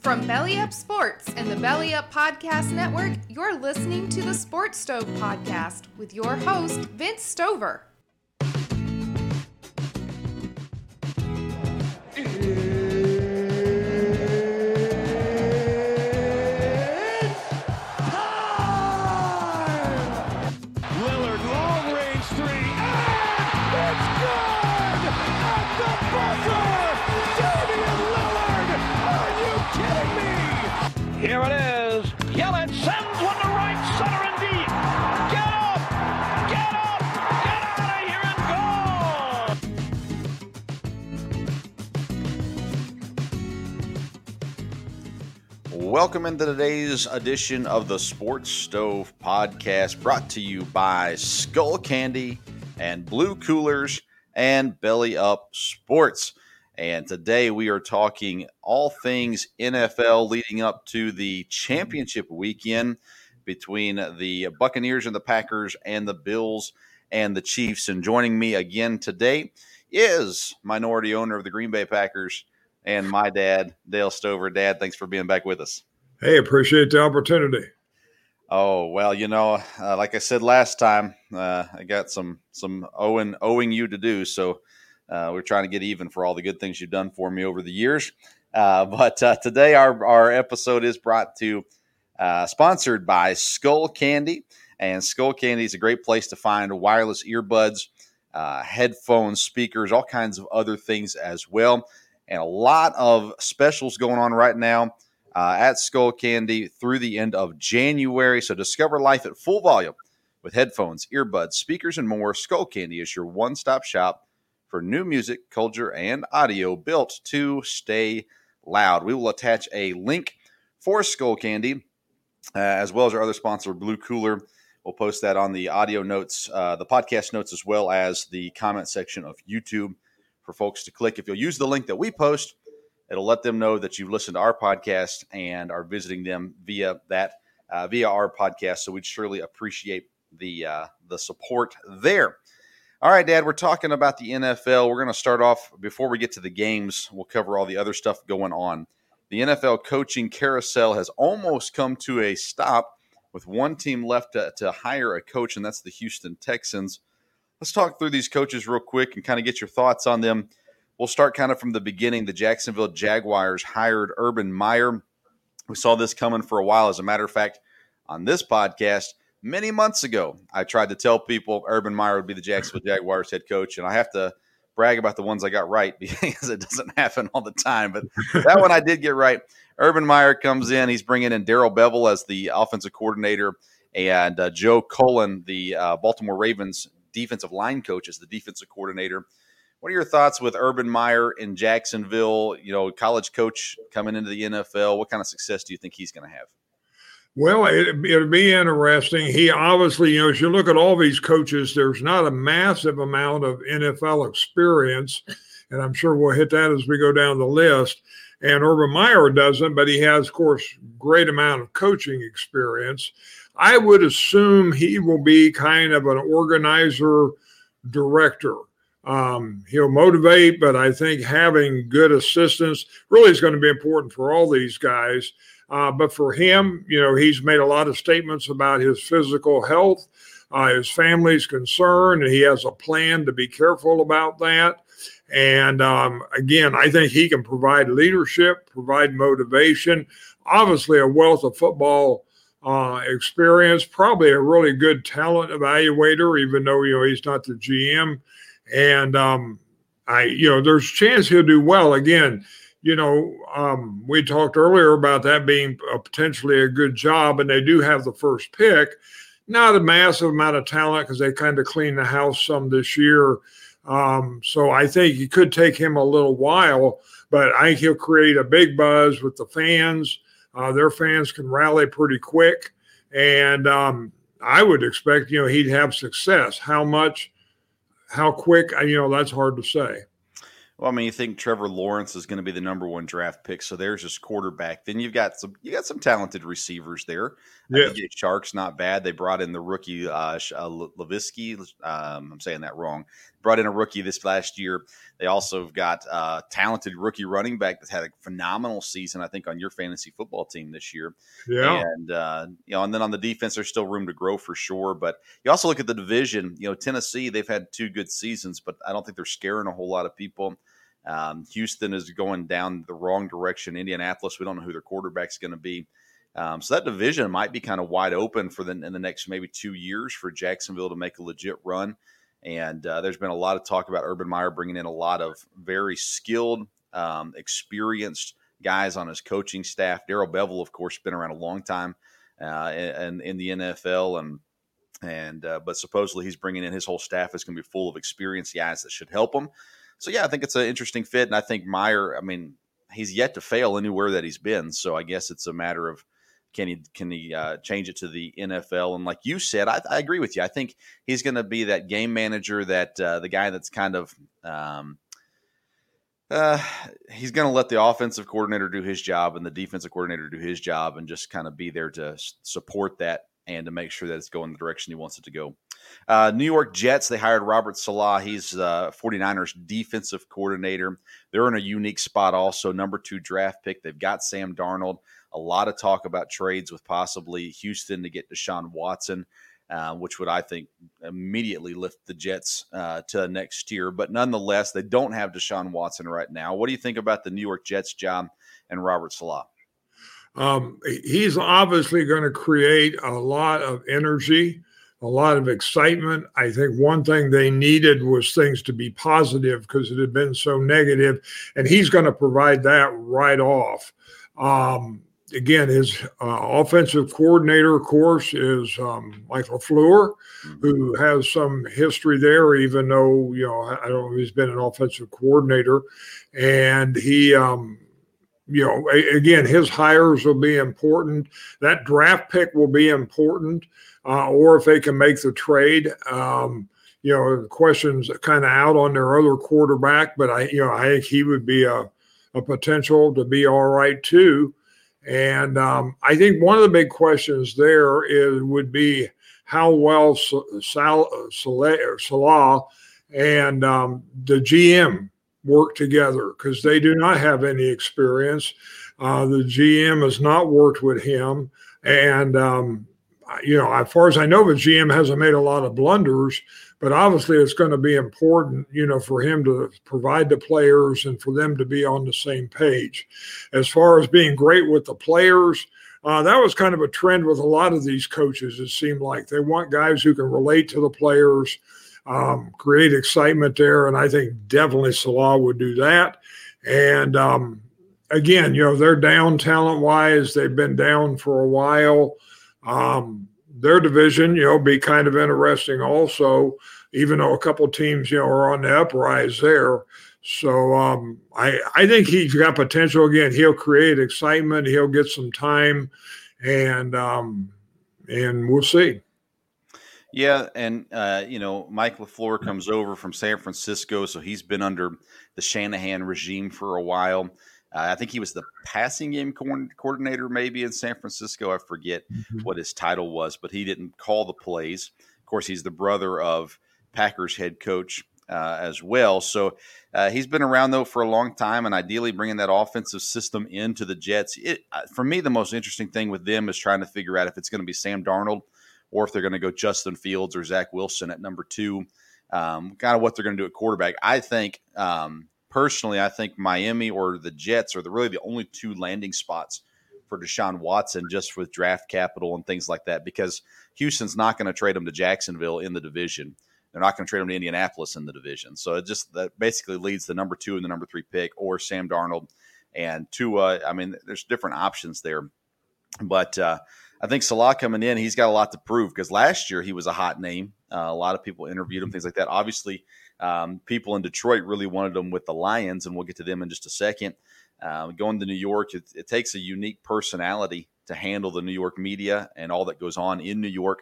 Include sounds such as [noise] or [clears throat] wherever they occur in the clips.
From Belly Up Sports and the Belly Up Podcast Network, you're listening to the Sports Stove Podcast with your host, Vince Stover. Welcome into today's edition of the Sports Stove Podcast, brought to you by Skull Candy and Blue Coolers and Belly Up Sports. And today we are talking all things NFL leading up to the championship weekend between the Buccaneers and the Packers and the Bills and the Chiefs. And joining me again today is minority owner of the Green Bay Packers and my dad, Dale Stover. Dad, thanks for being back with us. Hey, appreciate the opportunity. Oh well, you know, uh, like I said last time, uh, I got some some owing owing you to do. So uh, we're trying to get even for all the good things you've done for me over the years. Uh, [laughs] but uh, today, our our episode is brought to uh, sponsored by Skull Candy, and Skull Candy is a great place to find wireless earbuds, headphones, speakers, all kinds of other things as well, and a lot of specials going on right now uh, at Skull Candy through the end of January. So discover life at full volume with headphones, earbuds, speakers, and more. Skull Candy is your one stop shop for new music, culture, and audio built to stay loud. We will attach a link for Skull Candy uh, as well as our other sponsor, Blue Cooler. We'll post that on the audio notes, uh, the podcast notes, as well as the comment section of YouTube for folks to click. If you'll use the link that we post, It'll let them know that you've listened to our podcast and are visiting them via that uh, via our podcast. So we'd surely appreciate the uh, the support there. All right, Dad, we're talking about the NFL. We're going to start off before we get to the games. We'll cover all the other stuff going on. The NFL coaching carousel has almost come to a stop with one team left to, to hire a coach, and that's the Houston Texans. Let's talk through these coaches real quick and kind of get your thoughts on them we'll start kind of from the beginning. The Jacksonville Jaguars hired Urban Meyer. We saw this coming for a while. As a matter of fact, on this podcast, many months ago, I tried to tell people Urban Meyer would be the Jacksonville [laughs] Jaguars head coach, and I have to brag about the ones I got right [laughs] because it doesn't happen all the time. But that one I did get right. Urban Meyer comes in. He's bringing in Darrell Bevell as the offensive coordinator, and uh, Joe Cullen, the uh, Baltimore Ravens defensive line coach, as the defensive coordinator. What are your thoughts with Urban Meyer in Jacksonville? You know, college coach coming into the NFL. What kind of success do you think he's going to have? Well, it, it'll be interesting. He obviously, you know, as you look at all these coaches, there's not a massive amount of NFL experience. and I'm sure we'll hit that as we go down the list. And Urban Meyer doesn't, but he has, of course, great amount of coaching experience. I would assume he will be kind of an organizer director. Um, he'll motivate, but I think having good assistants really is going to be important for all these guys. Uh, but for him, you know, he's made a lot of statements about his physical health, uh, his family's concern, and he has a plan to be careful about that. And um, again, I think he can provide leadership, provide motivation, obviously a wealth of football uh, experience, probably a really good talent evaluator, even though you know he's not the GM. And um, I, you know, there's a chance he'll do well. Again, you know, um, we talked earlier about that being a, potentially a good job, and they do have the first pick. Not a massive amount of talent because they kind of cleaned the house some this year. Um, so I think it could take him a little while, but I think he'll create a big buzz with the fans. Uh, their fans can rally pretty quick, and um, I would expect you know he'd have success. How much, how quick, you know, that's hard to say. Well, I mean, you think Trevor Lawrence is going to be the number one draft pick, so there's his quarterback. Then you've got some, you got some talented receivers there. Yeah, Chark's not bad. They brought in the rookie uh, uh, Levisky. Um, I'm saying that wrong. Brought in a rookie this last year. They also have got a uh, talented rookie running back that had a phenomenal season, I think, on your fantasy football team this year. Yeah, and uh, you know, and then on the defense, there's still room to grow for sure. But you also look at the division. You know, Tennessee, they've had two good seasons, but I don't think they're scaring a whole lot of people. Um, Houston is going down the wrong direction. Indianapolis, we don't know who their quarterback's going to be. Um, so that division might be kind of wide open for the in the next maybe two years for Jacksonville to make a legit run. And uh, there's been a lot of talk about Urban Meyer bringing in a lot of very skilled, um, experienced guys on his coaching staff. Darrell Bevell, of course, been around a long time uh, in, in the NFL, and and uh, but supposedly he's bringing in his whole staff is going to be full of experienced guys that should help him. So yeah, I think it's an interesting fit, and I think Meyer. I mean, he's yet to fail anywhere that he's been. So I guess it's a matter of can he can he uh, change it to the NFL? And like you said, I, I agree with you. I think he's going to be that game manager, that uh, the guy that's kind of. Um, uh, he's going to let the offensive coordinator do his job and the defensive coordinator do his job and just kind of be there to support that and to make sure that it's going the direction he wants it to go. Uh, New York Jets, they hired Robert Saleh. He's uh, 49ers defensive coordinator. They're in a unique spot also, number two draft pick. They've got Sam Darnold. A lot of talk about trades with possibly Houston to get Deshaun Watson. Uh, which would I think immediately lift the Jets uh, to next year. But nonetheless, they don't have Deshaun Watson right now. What do you think about the New York Jets job and Robert Saleh? Um, he's obviously going to create a lot of energy a lot of excitement. I think one thing they needed was things to be positive because it had been so negative, and he's going to provide that right off. Um, again, his uh, offensive coordinator, of course, is um, Mike LaFleur, mm-hmm. who has some history there, even though, you know, I don't know he's been an offensive coordinator. And he, um, you know, again, his hires will be important. That draft pick will be important uh, or if they can make the trade. Um, you know, the question's kind of out on their other quarterback, but I, you know, I think he would be a, a potential to be all right too. And um, I think one of the big questions there is would be how well Sal, Saleh and um, the GM work together because they do not have any experience. Uh, the GM has not worked with him, and um, you know, as far as I know, the GM hasn't made a lot of blunders, but obviously it's going to be important, you know, for him to provide the players and for them to be on the same page. As far as being great with the players, uh, that was kind of a trend with a lot of these coaches. It seemed like they want guys who can relate to the players, um, create excitement there, and I think definitely Saleh would do that. And um, again, you know, they're down talent wise; they've been down for a while. Um, their division, you know, be kind of interesting also, even though a couple teams, you know, are on the uprise there. So um, I I think he's got potential. Again, he'll create excitement. He'll get some time, and um, and we'll see. Yeah, and uh, you know, Mike LaFleur comes over from San Francisco, so he's been under the Shanahan regime for a while. Uh, I think he was the passing game co- coordinator, maybe in San Francisco. I forget mm-hmm. what his title was, but he didn't call the plays. Of course, he's the brother of Packers head coach uh, as well. So uh, he's been around though for a long time, and ideally bringing that offensive system into the Jets. It, uh, for me, the most interesting thing with them is trying to figure out if it's going to be Sam Darnold or if they're going to go Justin Fields or Zach Wilson at number two. Um, kind of what they're going to do at quarterback. I think um, personally, I think Miami or the Jets are the, really the only two landing spots for Deshaun Watson just with draft capital and things like that because Houston's not going to trade him to Jacksonville in the division. They're not going to trade him to Indianapolis in the division. So it just that basically leads the number two and the number three pick or Sam Darnold and Tua. I mean, there's different options there, but uh, I think Saleh coming in, he's got a lot to prove because last year he was a hot name. Uh, a lot of people interviewed him, things like that. Obviously, um, people in Detroit really wanted him with the Lions, and we'll get to them in just a second. Uh, going to New York, it, it, takes a unique personality to handle the New York media and all that goes on in New York.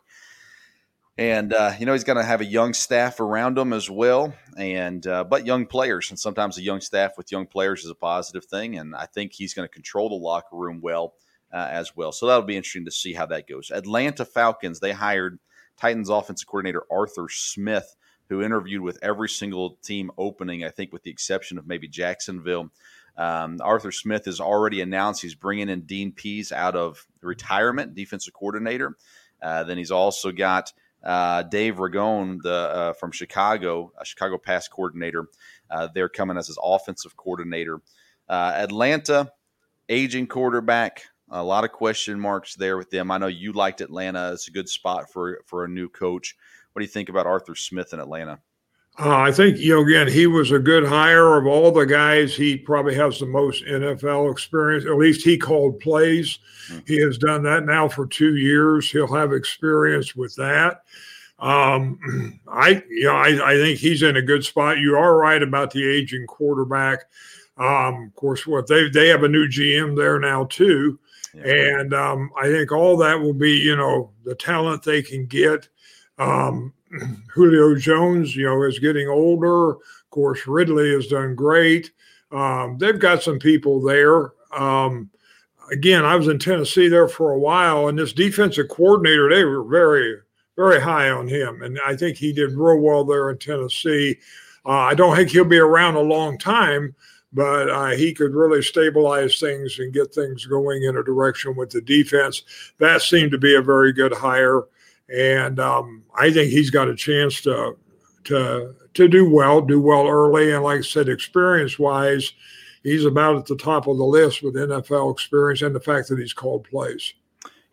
And uh, you know he's going to have a young staff around him as well, and uh, but young players, and sometimes a young staff with young players is a positive thing. And I think he's going to control the locker room well uh, as well. So that'll be interesting to see how that goes. Atlanta Falcons, they hired Titans offensive coordinator Arthur Smith, who interviewed with every single team opening, I think, with the exception of maybe Jacksonville. Um, Arthur Smith has already announced he's bringing in Dean Pees out of retirement, defensive coordinator. Uh, then he's also got uh, Dave Ragone the, uh, from Chicago, a Chicago pass coordinator. Uh, they're coming as his offensive coordinator. Uh, Atlanta, aging quarterback, a lot of question marks there with them. I know you liked Atlanta; it's a good spot for for a new coach. What do you think about Arthur Smith in Atlanta? Uh, I think you know again he was a good hire of all the guys. He probably has the most NFL experience. At least he called plays. Mm-hmm. He has done that now for two years. He'll have experience with that. Um, [clears throat] I you know I, I think he's in a good spot. You are right about the aging quarterback. Um, of course, what they they have a new GM there now too. And um, I think all that will be, you know, the talent they can get. Um, [clears throat] Julio Jones, you know, is getting older. Of course, Ridley has done great. Um, they've got some people there. Um, again, I was in Tennessee there for a while, and this defensive coordinator, they were very, very high on him. And I think he did real well there in Tennessee. Uh, I don't think he'll be around a long time, but uh, he could really stabilize things and get things going in a direction with the defense. That seemed to be a very good hire, and um, I think he's got a chance to to to do well, do well early, and like I said, experience wise, he's about at the top of the list with NFL experience and the fact that he's called plays.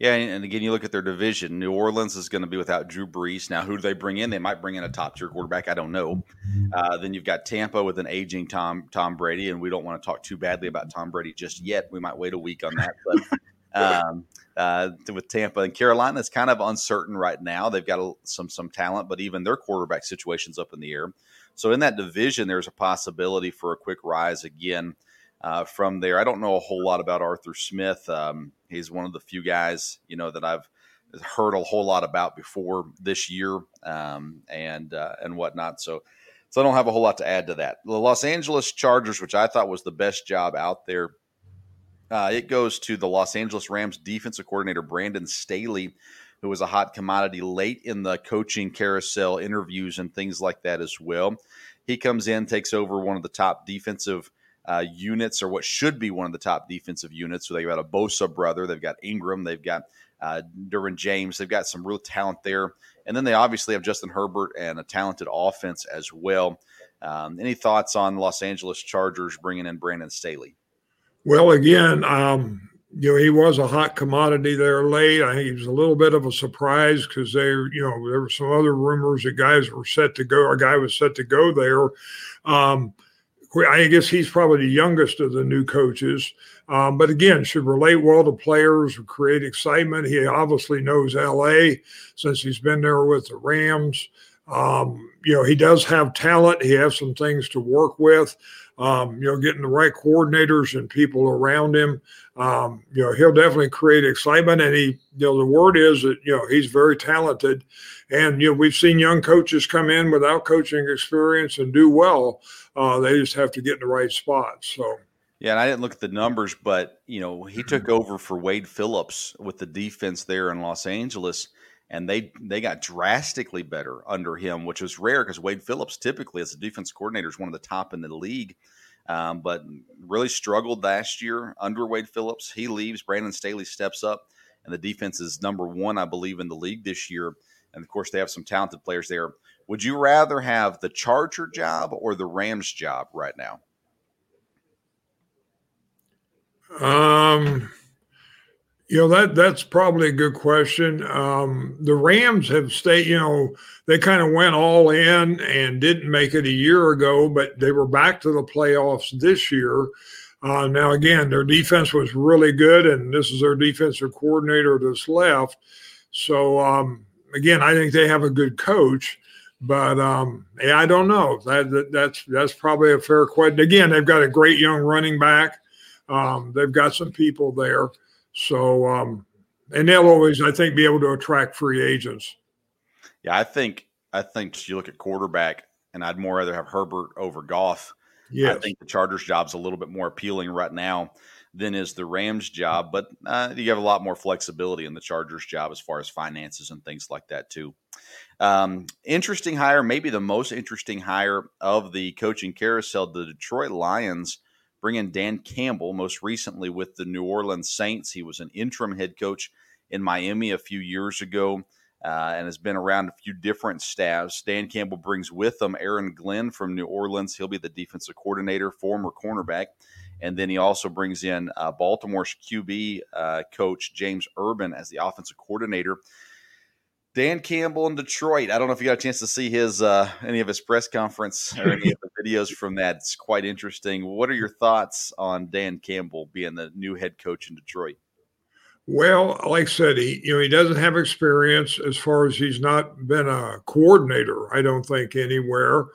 Yeah, and again, you look at their division. New Orleans is going to be without Drew Brees. Now, who do they bring in? They might bring in a top tier quarterback. I don't know. Uh, then you've got Tampa with an aging Tom Tom Brady, and we don't want to talk too badly about Tom Brady just yet. We might wait a week on that. But [laughs] um, uh, with Tampa and Carolina, it's kind of uncertain right now. They've got a, some some talent, but even their quarterback situation's up in the air. So in that division, there's a possibility for a quick rise again uh, from there. I don't know a whole lot about Arthur Smith. Um, he's one of the few guys, you know, that I've heard a whole lot about before this year um, and uh, and whatnot. So, so I don't have a whole lot to add to that. The Los Angeles Chargers, which I thought was the best job out there, uh, it goes to the Los Angeles Rams defensive coordinator Brandon Staley, who was a hot commodity late in the coaching carousel interviews and things like that as well. He comes in, takes over one of the top defensive uh, units, or what should be one of the top defensive units. So they've got a Bosa brother, they've got Ingram, they've got uh, Derwin James, they've got some real talent there, and then they obviously have Justin Herbert and a talented offense as well. Um, any thoughts on Los Angeles Chargers bringing in Brandon Staley? Well, again, um, you know, he was a hot commodity there late. I think he was a little bit of a surprise because they, you know, there were some other rumors that guys were set to go. A guy was set to go there. Um, I guess he's probably the youngest of the new coaches, um, but again, should relate well to players, create excitement. He obviously knows LA since he's been there with the Rams. Um, you know, he does have talent. He has some things to work with. Um, you know, getting the right coordinators and people around him. Um, you know, he'll definitely create excitement. And he, you know, the word is that, you know, he's very talented. And, you know, we've seen young coaches come in without coaching experience and do well. Uh, they just have to get in the right spots. So, yeah, and I didn't look at the numbers, but you know, he took [clears throat] over for Wade Phillips with the defense there in Los Angeles, and they they got drastically better under him, which was rare because Wade Phillips typically as a defense coordinator is one of the top in the league. Um, but really struggled last year under Wade Phillips. He leaves, Brandon Staley steps up, and the defense is number one, I believe, in the league this year. And of course, they have some talented players there. Would you rather have the Charger job or the Rams job right now? Um, you know that that's probably a good question. Um, the Rams have stayed. You know, they kind of went all in and didn't make it a year ago, but they were back to the playoffs this year. Uh, now, again, their defense was really good, and this is their defensive coordinator that's left. So, um, again, I think they have a good coach, but um, yeah, I don't know. That, that, that's that's probably a fair question. Again, they've got a great young running back. Um, they've got some people there. So, um, and they'll always, I think, be able to attract free agents. Yeah, I think, I think you look at quarterback, and I'd more rather have Herbert over Goff. Yeah, I think the Chargers job's a little bit more appealing right now than is the Rams job, but uh, you have a lot more flexibility in the Chargers job as far as finances and things like that too. Um, interesting hire, maybe the most interesting hire of the coaching carousel. The Detroit Lions bring in Dan Campbell, most recently with the New Orleans Saints. He was an interim head coach in Miami a few years ago. Uh, and has been around a few different staffs. Dan Campbell brings with him Aaron Glenn from New Orleans. He'll be the defensive coordinator, former cornerback. And then he also brings in uh, Baltimore's QB uh, coach, James Urban, as the offensive coordinator. Dan Campbell in Detroit. I don't know if you got a chance to see his uh, any of his press conference [laughs] or any of the videos from that. It's quite interesting. What are your thoughts on Dan Campbell being the new head coach in Detroit? Well, like I said, he you know he doesn't have experience as far as he's not been a coordinator. I don't think anywhere.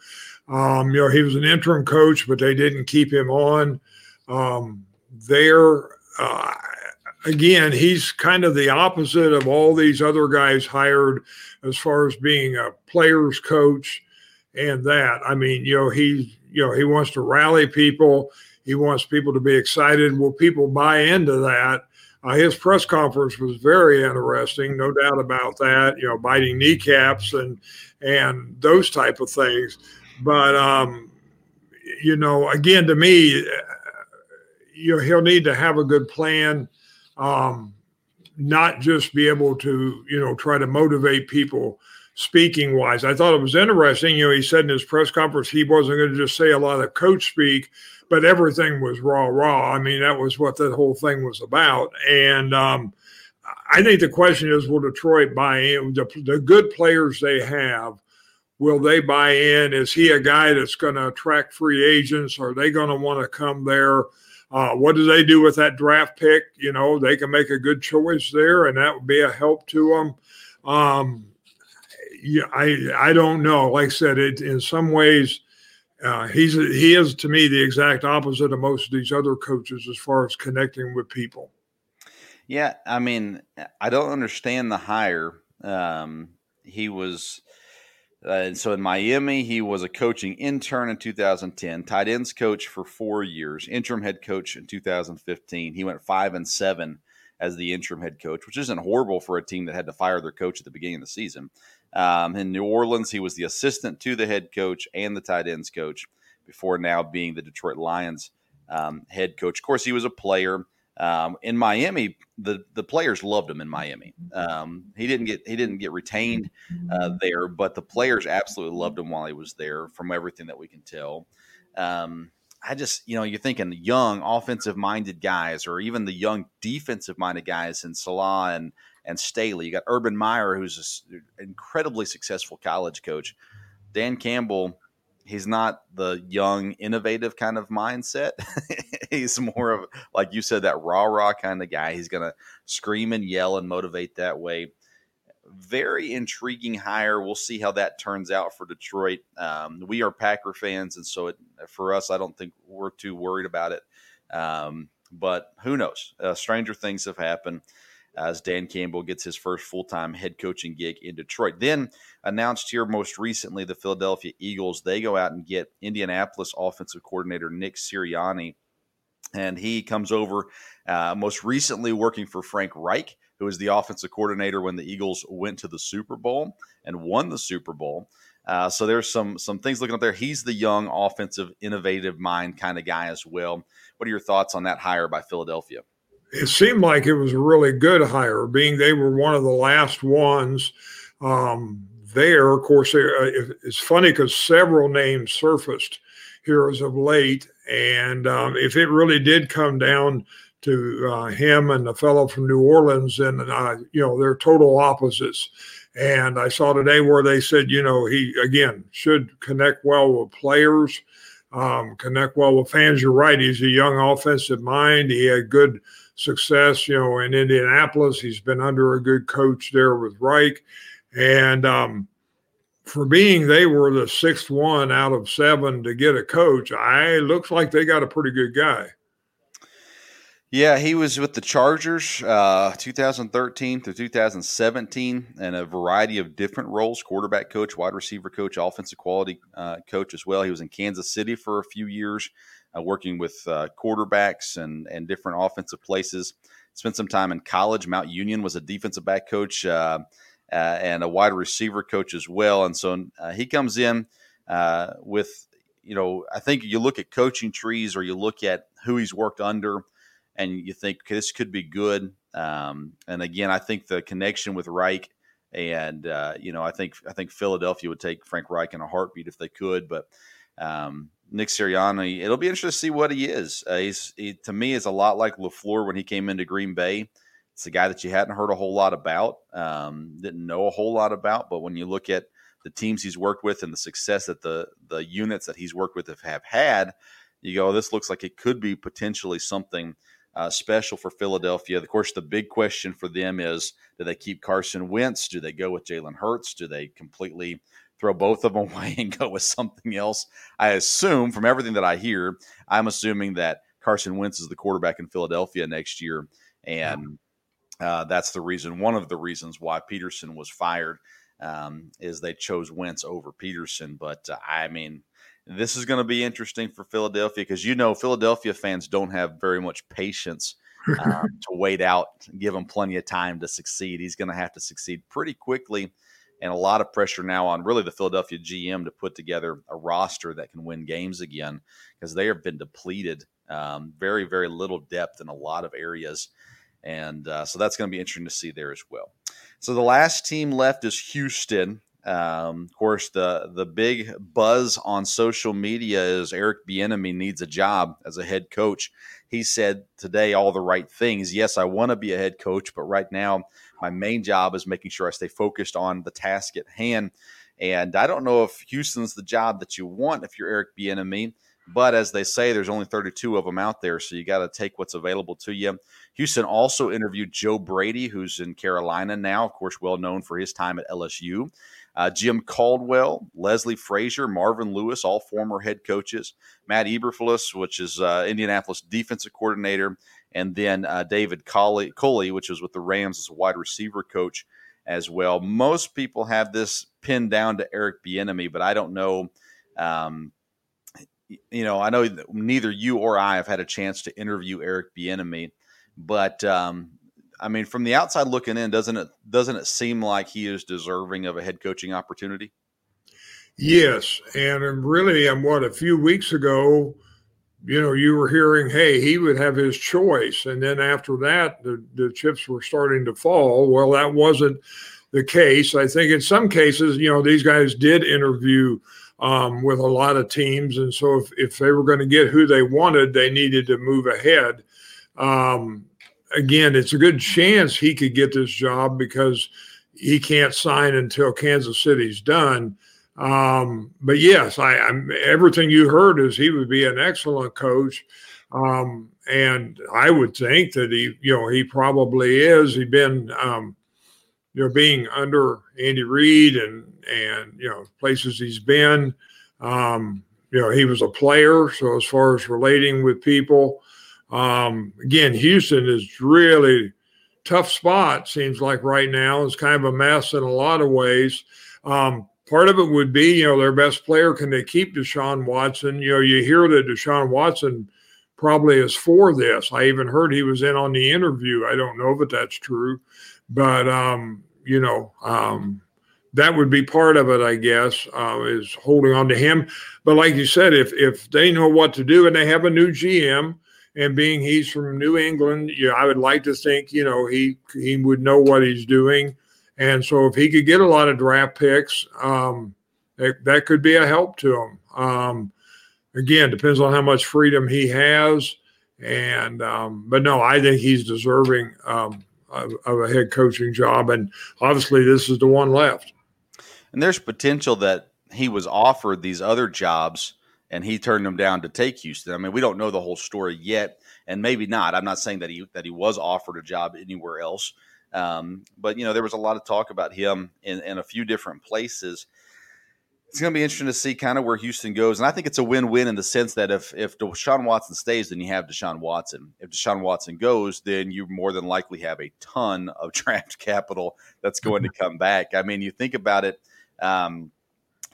Um, you know, he was an interim coach, but they didn't keep him on. Um, there, uh, again, he's kind of the opposite of all these other guys hired as far as being a player's coach and that. I mean, you know, he you know, he wants to rally people. He wants people to be excited. Will people buy into that? Uh, his press conference was very interesting, no doubt about that. You know, biting kneecaps and and those type of things. But um, you know, again, to me, you know, he'll need to have a good plan um, not just be able to, you know, try to motivate people speaking wise. I thought it was interesting. You know, he said in his press conference he wasn't going to just say a lot of coach speak, but everything was raw, raw. I mean, that was what that whole thing was about. And um, I think the question is, will Detroit buy in? The, the good players they have, will they buy in? Is he a guy that's going to attract free agents? Are they going to want to come there? Uh, what do they do with that draft pick? You know, they can make a good choice there, and that would be a help to them. Um, yeah, I I don't know. Like I said, it in some ways, uh, he's he is to me the exact opposite of most of these other coaches as far as connecting with people. Yeah, I mean, I don't understand the hire. Um, he was uh, and so in Miami, he was a coaching intern in 2010, tight ends coach for four years, interim head coach in 2015. He went five and seven as the interim head coach, which isn't horrible for a team that had to fire their coach at the beginning of the season. Um, in New Orleans, he was the assistant to the head coach and the tight ends coach before now being the Detroit Lions um, head coach. Of course, he was a player. Um, in Miami, the the players loved him in Miami. Um, he didn't get he didn't get retained uh, there, but the players absolutely loved him while he was there. From everything that we can tell, um, I just you know you're thinking young offensive minded guys, or even the young defensive minded guys in Saleh and and Staley. You got Urban Meyer, who's an incredibly successful college coach. Dan Campbell he's not the young, innovative kind of mindset. [laughs] he's more of, like you said, that rah rah kind of guy. He's to scream and yell and motivate that way. very intriguing hire. We'll see how that turns out for Detroit. Um, we are Packer fans, and so it, for us, I don't think we're too worried about it. Um, but who knows? Uh, stranger things have happened as Dan Campbell gets his first full time head coaching gig in Detroit. Then announced here most recently, the Philadelphia Eagles, they go out and get Indianapolis offensive coordinator Nick Sirianni. And he comes over uh, most recently working for Frank Reich, who was the offensive coordinator when the Eagles went to the Super Bowl and won the Super Bowl. Uh, so there's some some things looking up there. He's the young offensive, innovative mind kind of guy as well. What are your thoughts on that hire by Philadelphia? It seemed like it was a really good hire, being they were one of the last ones um, there. Of course, uh, it's funny because several names surfaced here as of late, and um, if it really did come down to uh, him and the fellow from New Orleans, then uh, you know they're total opposites. And I saw today where they said, you know, he again should connect well with players, um, connect well with fans. You're right; he's a young offensive mind. He had good success, you know, in Indianapolis. He's been under a good coach there with Reich. And um, for being they were the sixth one out of seven to get a coach, I looks like they got a pretty good guy. Yeah, he was with the Chargers uh, 2013 through 2017 and a variety of different roles quarterback coach, wide receiver coach, offensive quality uh, coach as well. He was in Kansas City for a few years uh, working with uh, quarterbacks and, and different offensive places. Spent some time in college. Mount Union was a defensive back coach uh, uh and a wide receiver coach as well. And so uh, he comes in uh, with, you know, I think you look at coaching trees or you look at who he's worked under and you think okay, this could be good. Um, and again, I think the connection with Reich and you know, I think I think Philadelphia would take Frank Reich in a heartbeat if they could, but um, Nick Sirianni, it'll be interesting to see what he is. Uh, he's he, to me is a lot like Lafleur when he came into Green Bay. It's a guy that you hadn't heard a whole lot about, um, didn't know a whole lot about, but when you look at the teams he's worked with and the success that the the units that he's worked with have, have had, you go, this looks like it could be potentially something uh, special for Philadelphia. Of course, the big question for them is: Do they keep Carson Wentz? Do they go with Jalen Hurts? Do they completely throw both of them [laughs] away and go with something else. I assume from everything that I hear, I'm assuming that Carson Wentz is the quarterback in Philadelphia next year, and uh, that's the reason. One of the reasons why Pederson was fired um, is they chose Wentz over Pederson. But uh, I mean, this is going to be interesting for Philadelphia because you know Philadelphia fans don't have very much patience. [laughs] um, to wait out, give him plenty of time to succeed. He's going to have to succeed pretty quickly and a lot of pressure now on really the Philadelphia GM to put together a roster that can win games again because they have been depleted. Um, very, very little depth in a lot of areas. And uh, so that's going to be interesting to see there as well. So the last team left is Houston. Um, of course, the the big buzz on social media is Eric Bieniemy needs a job as a head coach. He said today all the right things. Yes, I want to be a head coach, but right now my main job is making sure I stay focused on the task at hand. And I don't know if Houston's the job that you want if you're Eric Bieniemy, but as they say, there's only 32 of them out there, so you got to take what's available to you. Houston also interviewed Joe Brady, who's in Carolina now, of course, well known for his time at LSU. Uh, Jim Caldwell, Leslie Frazier, Marvin Lewis, all former head coaches. Matt Eberflus, which is uh, Indianapolis defensive coordinator, and then uh, David Culley, Culley, which was with the Rams as a wide receiver coach as well. Most people have this pinned down to Eric Bieniemy, but I don't know. Um, you know, I know neither you or I have had a chance to interview Eric Bieniemy, but um, I mean, from the outside looking in, doesn't it doesn't it seem like he is deserving of a head coaching opportunity? Yes, and really, I'm um, what a few weeks ago you know, you were hearing, hey, he would have his choice. And then after that, the, the chips were starting to fall. Well, that wasn't the case. I think in some cases, you know, these guys did interview um, with a lot of teams. And so if, if they were going to get who they wanted, they needed to move ahead. Um, again, it's a good chance he could get this job because he can't sign until Kansas City's done. Um, but yes, I, I'm, everything you heard is he would be an excellent coach. Um, and I would think that he, you know, he probably is. He's been, um, you know, being under Andy Reid and and you know places he's been. Um, you know, he was a player, so as far as relating with people, um, again, Houston is really tough spot. Seems like right now is kind of a mess in a lot of ways. Um, part of it would be, you know, their best player. Can they keep Deshaun Watson? You know, you hear that Deshaun Watson probably is for this. I even heard he was in on the interview. I don't know if that's true, but um, you know, um, that would be part of it, I guess, uh, is holding on to him. But like you said, if if they know what to do and they have a new GM, and being he's from New England, you know, I would like to think, you know, he he would know what he's doing. And so if he could get a lot of draft picks, um, that, that could be a help to him. Um, again, depends on how much freedom he has. And um, but no, I think he's deserving um, of, of, a head coaching job, and obviously this is the one left. And there's potential that he was offered these other jobs and he turned them down to take Houston. I mean, we don't know the whole story yet, and maybe not. I'm not saying that he that he was offered a job anywhere else, um, but you know, there was a lot of talk about him in, in a few different places it's going to be interesting to see kind of where Houston goes. And I think it's a win-win in the sense that if if Deshaun Watson stays, then you have Deshaun Watson. If Deshaun Watson goes, then you more than likely have a ton of [laughs] draft capital that's going to come back. I mean, you think about it, um,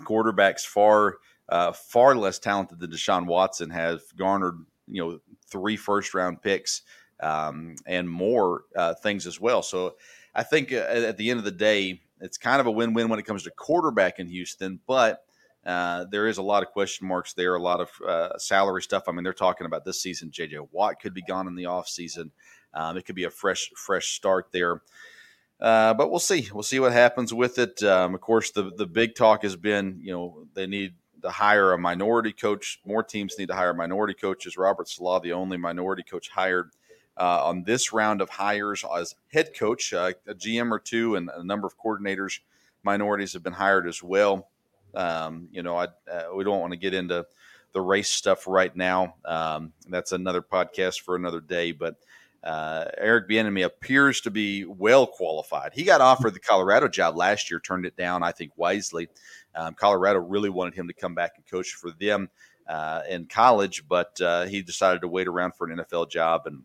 quarterbacks far uh, far less talented than Deshaun Watson have garnered, you know, three first-round picks um, and more uh, things as well. So I think uh, at the end of the day it's kind of a win-win when it comes to quarterback in Houston, but uh, there is a lot of question marks there, a lot of uh, salary stuff. I mean, they're talking about this season. J.J. Watt could be gone in the offseason. Um, it could be a fresh, fresh start there. Uh, but we'll see. We'll see what happens with it. Um, of course, the the big talk has been, you know, they need to hire a minority coach. More teams need to hire minority coaches. Robert Saleh, the only minority coach hired uh, on this round of hires as head coach. Uh, a GM or two and a number of coordinators, minorities have been hired as well. Um, you know, I, uh, we don't want to get into the race stuff right now. Um, that's another podcast for another day. But uh, Eric Bieniemy appears to be well qualified. He got offered the Colorado job last year, turned it down, I think, wisely. Um, Colorado really wanted him to come back and coach for them uh, in college, but uh, he decided to wait around for an NFL job and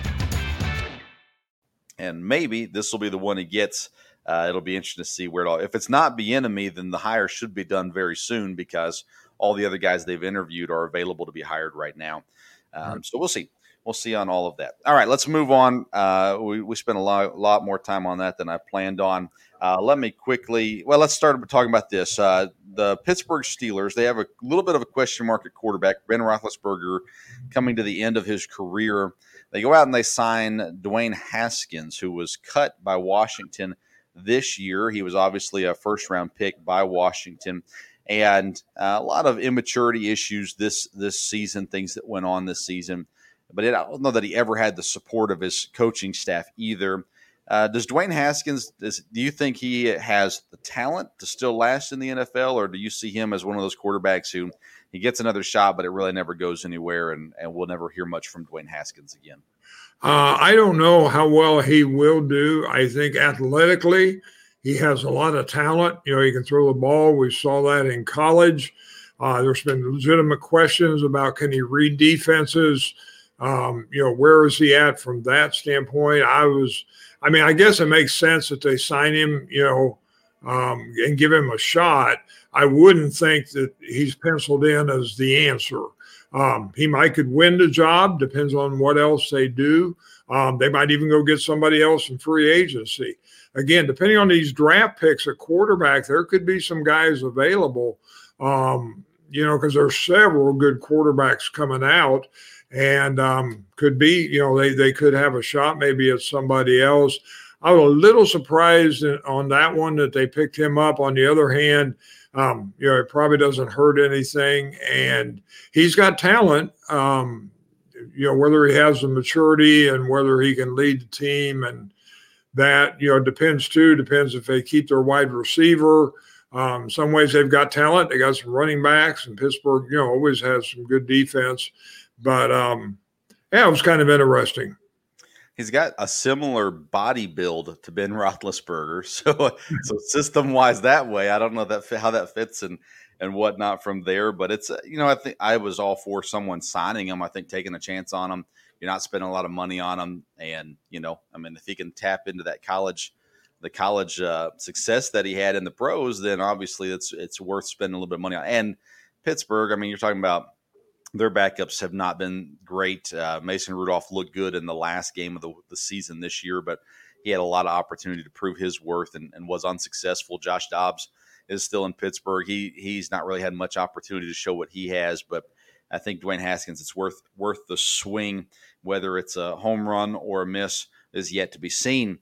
and maybe this will be the one he gets. Uh, it'll be interesting to see where it all. If it's not Bieniemy, then the hire should be done very soon because all the other guys they've interviewed are available to be hired right now. Um, right. So we'll see. We'll see on all of that. All right, let's move on. Uh, we, we spent a lot, lot more time on that than I planned on. Uh, let me quickly. Well, let's start talking about this. Uh, the Pittsburgh Steelers. They have a little bit of a question mark at quarterback. Ben Roethlisberger coming to the end of his career. They go out and they sign Dwayne Haskins, who was cut by Washington this year. He was obviously a first round pick by Washington. And uh, a lot of immaturity issues this this season, things that went on this season. But it, I don't know that he ever had the support of his coaching staff either. Uh, does Dwayne Haskins? Does, do you think he has the talent to still last in the NFL, or do you see him as one of those quarterbacks who he gets another shot, but it really never goes anywhere, and, and we'll never hear much from Dwayne Haskins again. Uh, I don't know how well he will do. I think athletically, he has a lot of talent. You know, he can throw the ball. We saw that in college. Uh, there's been legitimate questions about can he read defenses. Um, you know, where is he at from that standpoint? I was, I mean, I guess it makes sense that they sign him. You know, um, and give him a shot, I wouldn't think that he's penciled in as the answer. Um, he might could win the job, depends on what else they do. Um, they might even go get somebody else in free agency. Again, depending on these draft picks at quarterback, there could be some guys available. Um, you know, because there's several good quarterbacks coming out, and um, could be, you know, they they could have a shot maybe at somebody else. I was a little surprised on that one that they picked him up. On the other hand, um, you know, it probably doesn't hurt anything, and he's got talent. Um, you know, whether he has the maturity and whether he can lead the team, and that you know depends too. Depends if they keep their wide receiver. Um, some ways they've got talent. They got some running backs, and Pittsburgh, you know, always has some good defense. But um, yeah, it was kind of interesting he's got a similar body build to Ben Roethlisberger. [laughs] So, so system wise that way, I don't know that how that fits and and whatnot from there. But it's you know I think I was all for someone signing him. I think taking a chance on him. You're not spending a lot of money on him, and you know I mean if he can tap into that college. The college uh, success that he had in the pros, then obviously it's it's worth spending a little bit of money on. And Pittsburgh, I mean, you're talking about their backups have not been great. Uh, Mason Rudolph looked good in the last game of the, the, season this year, but he had a lot of opportunity to prove his worth and, and, was unsuccessful. Josh Dobbs is still in Pittsburgh. He he's not really had much opportunity to show what he has, but I think Dwayne Haskins, it's worth worth the swing, whether it's a home run or a miss, is yet to be seen.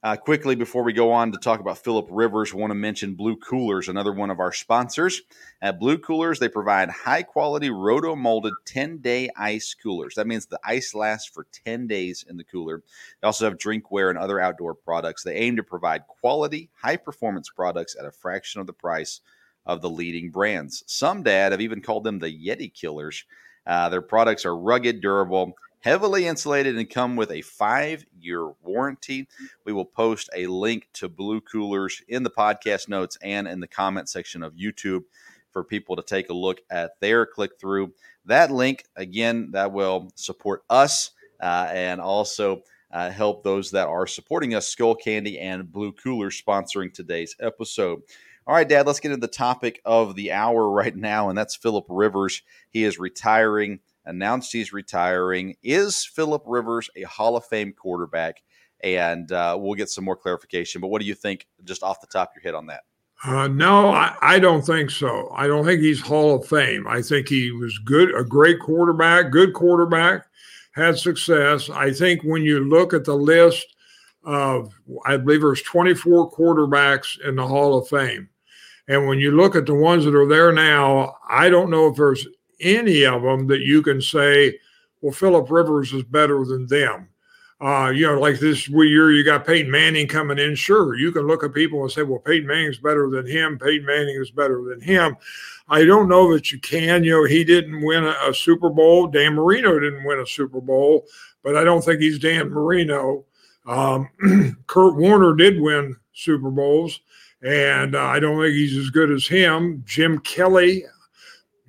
Uh, quickly, before we go on to talk about Philip Rivers, want to mention Blue Coolers, another one of our sponsors. At Blue Coolers, they provide high quality roto molded 10 day ice coolers. That means the ice lasts for 10 days in the cooler. They also have drinkware and other outdoor products. They aim to provide quality, high performance products at a fraction of the price of the leading brands. Some dad have even called them the Yeti Killers. Uh, their products are rugged, durable, heavily insulated and come with a five year warranty. We will post a link to Blue Coolers in the podcast notes and in the comment section of YouTube for people to take a look at their click through. That link, again, that will support us uh, and also uh, help those that are supporting us, Skull Candy and Blue Cooler, sponsoring today's episode. All right, Dad, let's get into the topic of the hour right now, and that's Philip Rivers. He is retiring announced he's retiring. Is Philip Rivers a Hall of Fame quarterback? And uh, we'll get some more clarification. But what do you think, just off the top of your head, on that? Uh, no, I, I, don't think so. I don't think he's Hall of Fame. I think he was good, a great quarterback, good quarterback, had success. I think when you look at the list of, I believe there's 24 quarterbacks in the Hall of Fame. And when you look at the ones that are there now, I don't know if there's any of them that you can say, well, Philip Rivers is better than them. Uh, you know, like this year, you got Peyton Manning coming in. Sure, you can look at people and say, well, Peyton Manning's better than him. Peyton Manning is better than him. I don't know that you can. You know, he didn't win a, a Super Bowl. Dan Marino didn't win a Super Bowl, but I don't think he's Dan Marino. Um, [clears throat] Kurt Warner did win Super Bowls, and uh, I don't think he's as good as him. Jim Kelly,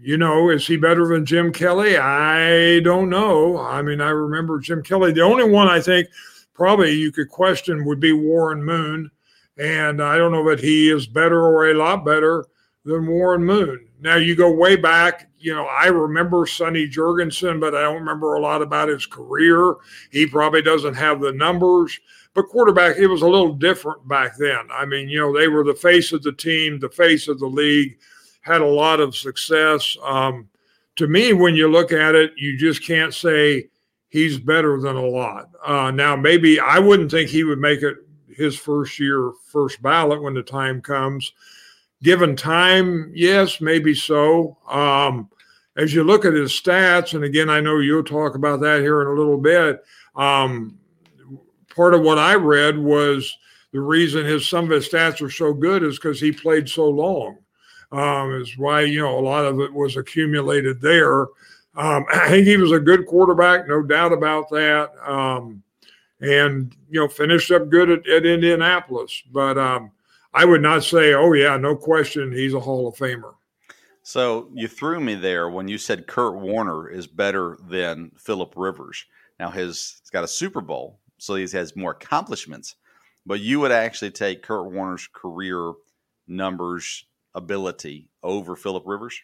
you know, is he better than Jim Kelly? I don't know. I mean, I remember Jim Kelly. The only one I think probably you could question would be Warren Moon. And I don't know that he is better or a lot better than Warren Moon. Now, you go way back, you know, I remember Sonny Jurgensen, but I don't remember a lot about his career. He probably doesn't have the numbers. But quarterback, it was a little different back then. I mean, you know, they were the face of the team, the face of the league had a lot of success. Um, to me, when you look at it, you just can't say he's better than a lot. Uh, now, maybe I wouldn't think he would make it his first year, first ballot when the time comes. Given time, yes, maybe so. Um, as you look at his stats, and again, I know you'll talk about that here in a little bit. Um, part of what I read was the reason his some of his stats are so good is because he played so long um, is why you know a lot of it was accumulated there. Um, [clears throat] I think he was a good quarterback, no doubt about that, um, and you know finished up good at, at Indianapolis. But um, I would not say, oh yeah, no question, he's a Hall of Famer. So you threw me there when you said Kurt Warner is better than Philip Rivers. Now his he's got a Super Bowl, so he has more accomplishments. But you would actually take Kurt Warner's career numbers, ability over Philip Rivers?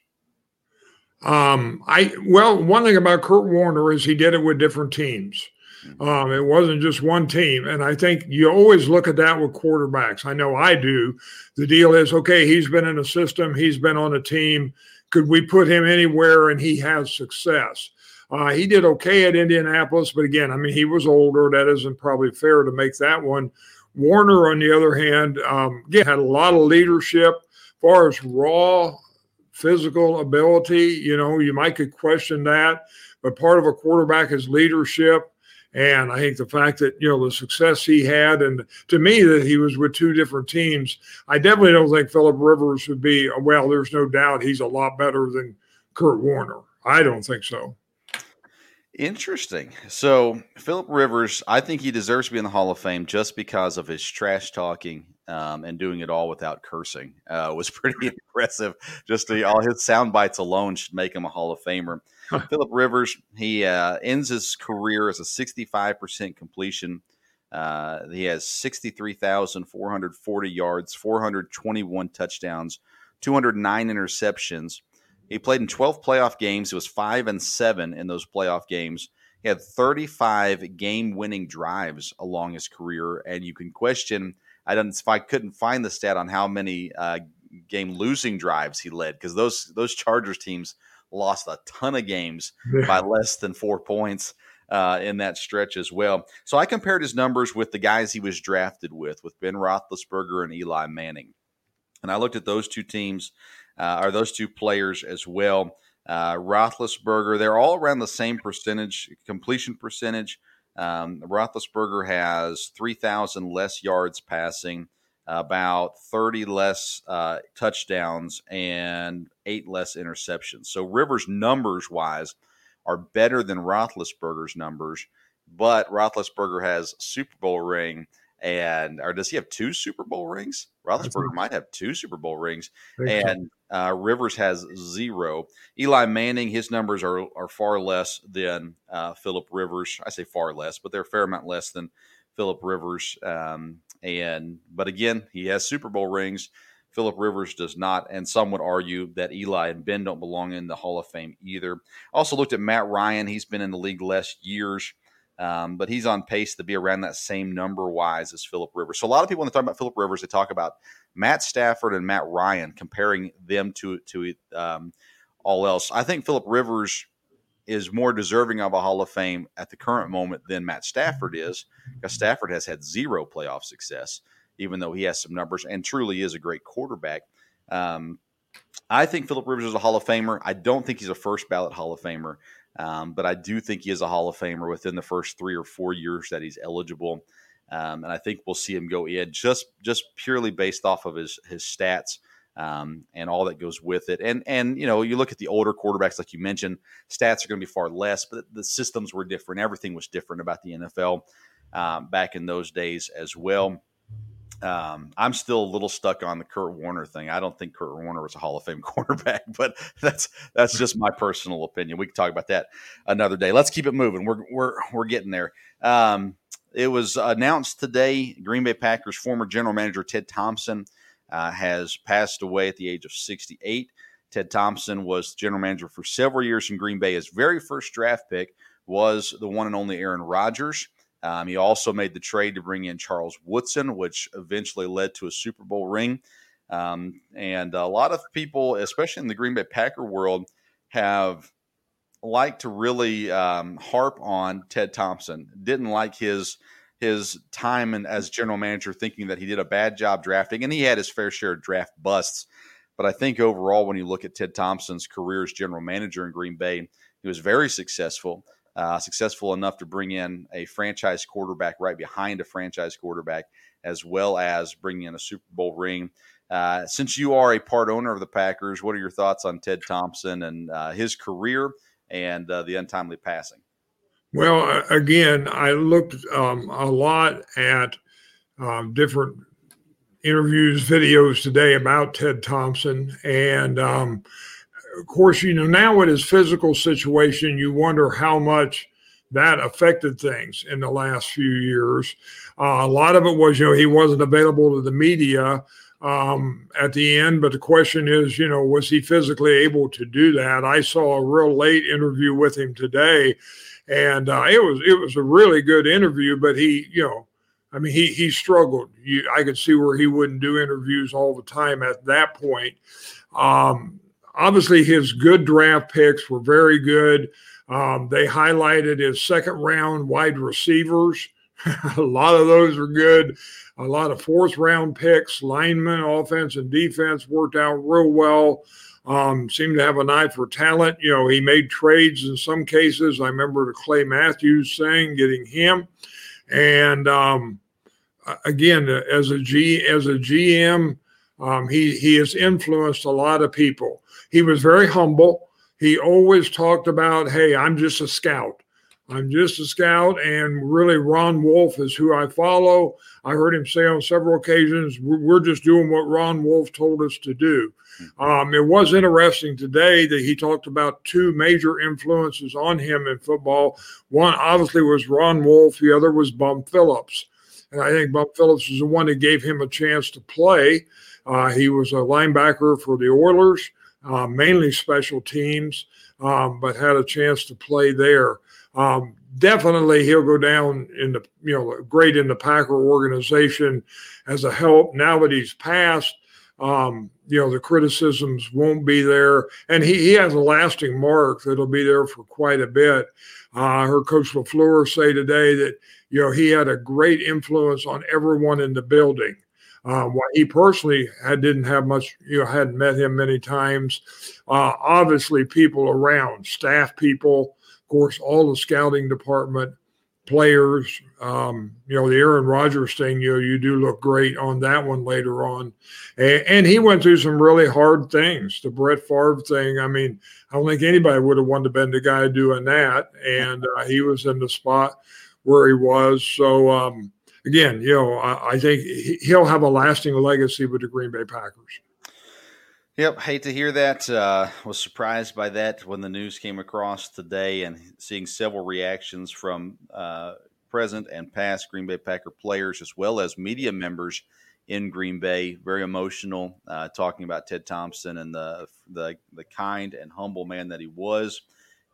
Um, I well, one thing about Kurt Warner is he did it with different teams. Mm-hmm. Um, it wasn't just one team, and I think you always look at that with quarterbacks. I know I do. The deal is okay. He's been in a system. He's been on a team. Could we put him anywhere and he has success? Uh, he did okay at Indianapolis, but again, I mean, he was older. That isn't probably fair to make that one. Warner, on the other hand, um, again, had a lot of leadership. Far as raw physical ability, you know, you might could question that, but part of a quarterback is leadership. And I think the fact that, you know, the success he had, and to me, that he was with two different teams, I definitely don't think Philip Rivers would be, well, there's no doubt he's a lot better than Kurt Warner. I don't think so. Interesting. So Philip Rivers, I think he deserves to be in the Hall of Fame just because of his trash talking um, and doing it all without cursing. Uh, was [laughs] pretty impressive. Just the, all his sound bites alone should make him a Hall of Famer. Philip Rivers, he uh, ends his career as a 65% completion. Uh, he has 63,440 yards, 421 touchdowns, 209 interceptions. He played in 12 playoff games. He was five and seven in those playoff games. He had 35 game-winning drives along his career, and you can question. I don't. If I couldn't find the stat on how many uh, game-losing drives he led, because those those Chargers teams lost a ton of games by less than four points uh, in that stretch as well. So I compared his numbers with the guys he was drafted with, with Ben Roethlisberger and Eli Manning, and I looked at those two teams are those two players as well. Uh, Roethlisberger, they're all around the same percentage, completion percentage. Um, Roethlisberger has 3,000 less yards passing, about 30 less uh, touchdowns, and eight less interceptions. So Rivers' numbers wise are better than Roethlisberger's numbers, but Roethlisberger has Super Bowl ring and or does he have two Super Bowl rings? Roethlisberger might have two Super Bowl rings, and uh, Rivers has zero. Eli Manning, his numbers are are far less than uh, Philip Rivers. I say far less, but they're a fair amount less than Philip Rivers. Um, and but again, he has Super Bowl rings. Philip Rivers does not, and some would argue that Eli and Ben don't belong in the Hall of Fame either. Also looked at Matt Ryan; he's been in the league less years. Um, but he's on pace to be around that same number wise as Philip Rivers. So a lot of people when they talk about Philip Rivers, they talk about Matt Stafford and Matt Ryan, comparing them to to um, all else. I think Philip Rivers is more deserving of a Hall of Fame at the current moment than Matt Stafford is, because Stafford has had zero playoff success, even though he has some numbers and truly is a great quarterback. Um, I think Philip Rivers is a Hall of Famer. I don't think he's a first ballot Hall of Famer. Um, but I do think he is a Hall of Famer within the first three or four years that he's eligible. Um, and I think we'll see him go in just just purely based off of his his stats um, and all that goes with it. And and you know you look at the older quarterbacks like you mentioned, stats are going to be far less, but the systems were different. Everything was different about the NFL um, back in those days as well. Um, I'm still a little stuck on the Kurt Warner thing. I don't think Kurt Warner was a Hall of Fame [laughs] quarterback, but that's that's just my personal opinion. We can talk about that another day. Let's keep it moving. We're we're we're getting there. Um, it was announced today. Green Bay Packers former general manager Ted Thompson uh, has passed away at the age of 68. Ted Thompson was general manager for several years in Green Bay. His very first draft pick was the one and only Aaron Rodgers. Um, he also made the trade to bring in Charles Woodson, which eventually led to a Super Bowl ring. Um, and a lot of people, especially in the Green Bay Packer world, have liked to really um, harp on Ted Thompson. Didn't like his his time and as general manager, thinking that he did a bad job drafting, and he had his fair share of draft busts. But I think overall, when you look at Ted Thompson's career as general manager in Green Bay, he was very successful uh, successful enough to bring in a franchise quarterback right behind a franchise quarterback, as well as bringing in a Super Bowl ring. Uh, since you are a part owner of the Packers, what are your thoughts on Ted Thompson and uh, his career and uh, the untimely passing? Well, again, I looked um, a lot at um, different interviews, videos today about Ted Thompson, and um, of course, you know, now with his physical situation, you wonder how much that affected things in the last few years. Uh, a lot of it was, you know, he wasn't available to the media. um, at the end. But the question is, you know, was he physically able to do that? I saw a real late interview with him today, and uh, it was it was a really good interview. But he, you know, I mean, he he struggled. You, I could see where he wouldn't do interviews all the time at that point. Um, obviously, his good draft picks were very good. Um, they highlighted his second round wide receivers. [laughs] a lot of those are good. A lot of fourth round picks, linemen, offense and defense worked out real well. Um, seemed to have an eye for talent. You know, he made trades in some cases. I remember Clay Matthews saying getting him. And um, again, as a G as a GM, um, he he has influenced a lot of people. He was very humble. He always talked about, "Hey, I'm just a scout. I'm just a scout." And really, Ron Wolf is who I follow. I heard him say on several occasions, "We're just doing what Ron Wolf told us to do." Um, it was interesting today that he talked about two major influences on him in football. One obviously was Ron Wolf. The other was Bum Phillips. And I think Bum Phillips is the one that gave him a chance to play. Uh, he was a linebacker for the Oilers, uh, mainly special teams, um, but had a chance to play there. Um, definitely, he'll go down in the you know great in the Packer organization as a help. Now that he's passed, um, you know the criticisms won't be there, and he, he has a lasting mark that'll be there for quite a bit. Uh, I heard Coach LaFleur say today that you know he had a great influence on everyone in the building. While he personally had, didn't have much, you know, hadn't met him many times. Uh, obviously, people around, staff people, of course, all the scouting department, players. Um, you know, the Aaron Rodgers thing, you know, you do look great on that one later on. And, and, he went through some really hard things. The Brett Favre thing, I mean, I don't think anybody would have wanted to been the guy doing that. And uh, he was in the spot where he was. So, um, again, you know, I, I think he'll have a lasting legacy with the Green Bay Packers. Yep, hate to hear that. Uh, was surprised by that when the news came across today, and seeing several reactions from uh, present and past Green Bay Packer players, as well as media members in Green Bay. Very emotional, uh, talking about Ted Thompson and the, the the kind and humble man that he was.